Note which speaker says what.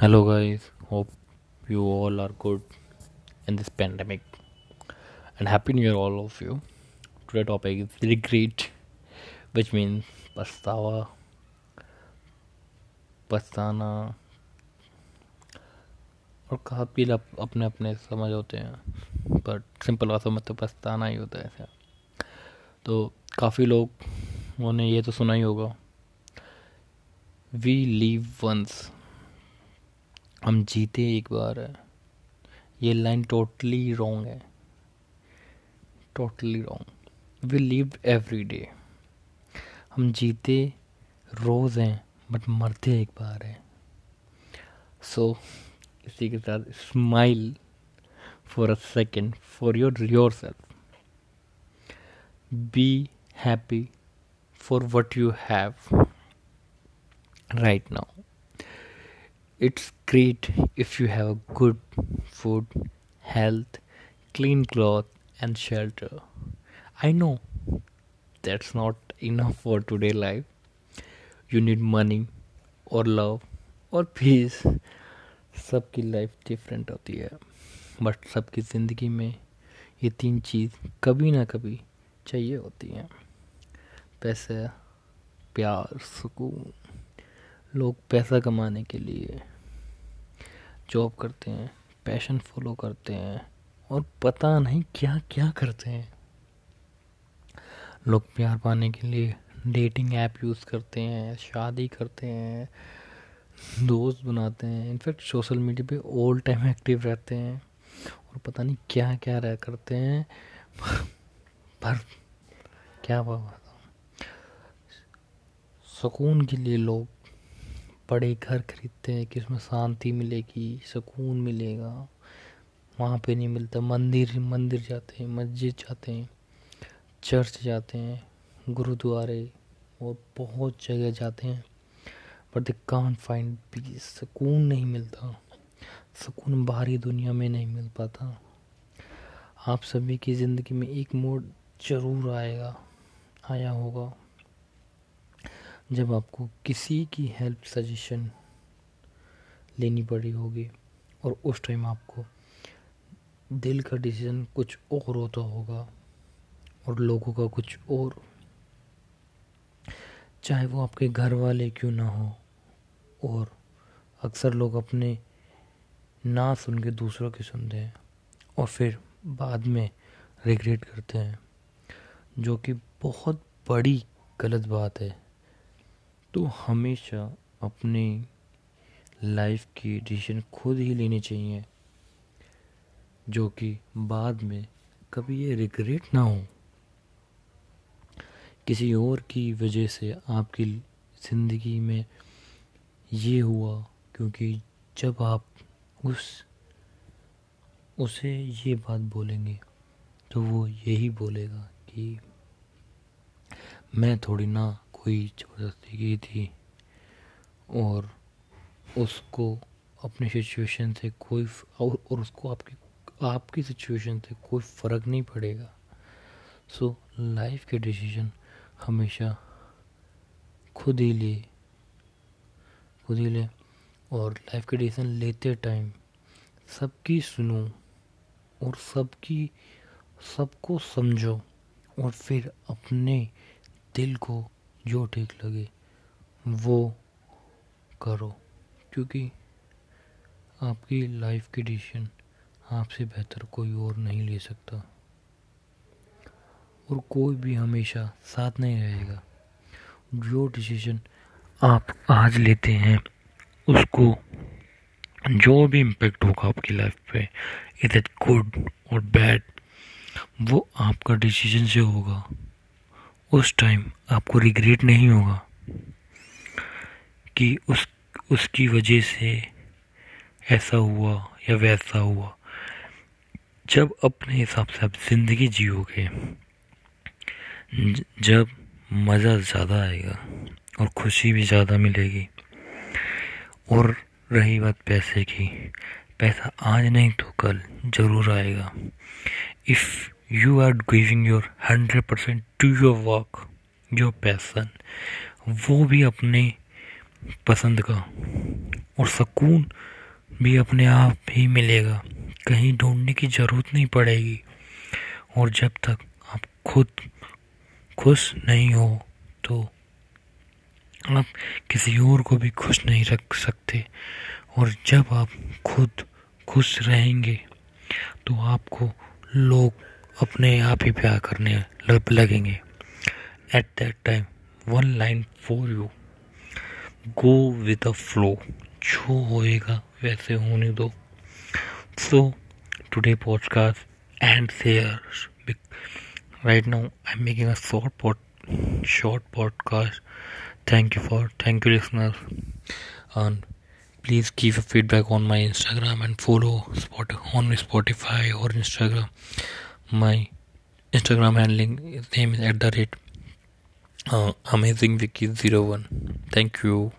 Speaker 1: Hello guys hope you all are good in this pandemic and happy new year all of you today topic is regret which mean पछतावा पछताना और काफ़ी अपने अपने समझ होते हैं बट सिंपल वास्तव में तो पछताना ही होता है ऐसा तो काफ़ी लोग, उन्होंने ये तो सुना ही होगा। वी लीव वंस हम जीते एक बार है। ये लाइन टोटली रॉन्ग है। Totally wrong we live every day हम जीते रोज़ हैं बट मरते एक बार हैं। सो so, इसी के साथ smile for a second for your your self be happy for what you have right now it's great if you have good food, health, clean cloth, and shelter. I know that's not enough for today life. You need money or love और piece सबकी life different होती है but सबकी ज़िंदगी में ये तीन चीज़ कभी ना कभी चाहिए होती हैं पैसे प्यार सुकून लोग पैसा कमाने के लिए जॉब करते हैं पैशन फॉलो करते हैं और पता नहीं क्या क्या करते हैं। लोग प्यार पाने के लिए डेटिंग ऐप यूज़ करते हैं, शादी करते हैं, दोस्त बनाते हैं इनफैक्ट सोशल मीडिया पे ऑल टाइम एक्टिव रहते हैं और पता नहीं क्या क्या रह करते हैं। पर क्या बात सुकून के लिए लोग बड़े घर खरीदते हैं कि उसमें शांति मिलेगी, सुकून मिलेगा। वहाँ पे नहीं मिलता। मंदिर मंदिर जाते हैं, मस्जिद जाते हैं, चर्च जाते हैं, गुरुद्वारे और बहुत जगह जाते हैं। But they can find peace सुकून नहीं मिलता। सुकून बाहरी दुनिया में नहीं मिल पाता। आप सभी की ज़िंदगी में एक मोड़ ज़रूर आएगा, आया होगा। जब आपको किसी की हेल्प सजेशन लेनी पड़ी होगी और उस टाइम आपको दिल का डिसीज़न कुछ और होता होगा और लोगों का कुछ और, चाहे वो आपके घर वाले क्यों ना हो और अक्सर लोग अपने ना सुन के दूसरों के सुनते हैं और फिर बाद में रिग्रेट करते हैं, जो कि बहुत बड़ी गलत बात है। तो हमेशा अपने लाइफ की डिसीज़न खुद ही लेनी चाहिए, जो कि बाद में कभी ये रिग्रेट ना हो। किसी और की वजह से आपकी ज़िंदगी में ये हुआ, क्योंकि जब आप उस, उसे ये बात बोलेंगे तो वो यही बोलेगा कि मैं थोड़ी ना कोई ज़बरदस्ती की थी और उसको अपनी सिचुएशन से कोई और और उसको आपकी आपकी सिचुएशन से कोई फ़र्क नहीं पड़ेगा। सो लाइफ के डिसीज़न हमेशा खुद ही ले खुद ही ले और लाइफ के डिसीज़न लेते टाइम सबकी सुनो और सबकी, सबको समझो और फिर अपने दिल को जो ठीक लगे, वो करो। क्योंकि आपकी लाइफ की डिसीज़न आपसे बेहतर कोई और नहीं ले सकता। और कोई भी हमेशा साथ नहीं रहेगा। जो डिसीज़न आप आज लेते हैं, उसको जो भी इम्पेक्ट होगा आपकी लाइफ पे इट गुड और बैड वो आपका डिसीज़न से होगा। उस टाइम आपको रिग्रेट नहीं होगा कि उस, उसकी वजह से ऐसा हुआ या वैसा हुआ। जब अपने हिसाब से आप ज़िंदगी जियोगे, जब मज़ा ज़्यादा आएगा और खुशी भी ज़्यादा मिलेगी। और रही बात पैसे की, पैसा आज नहीं तो कल ज़रूर आएगा। If you are giving your hundred percent to your work your passion वो भी अपने पसंद का और सुकून भी अपने आप ही मिलेगा। कहीं ढूँढने की ज़रूरत नहीं पड़ेगी। और जब तक आप खुद खुश नहीं हो तो आप किसी और को भी खुश नहीं रख सकते। और जब आप खुद खुश रहेंगे तो आपको लोग अपने आप ही प्यार करने लगेंगे। At that time one line for you go with the flow जो होएगा, वैसे होने दो। So today podcast and share right now I am making a short pot short podcast thank you for thank you listener and please give a feedback on my Instagram and follow on Spotify और Instagram my instagram handling name is at the rate uh, amazing wiki 01 thank you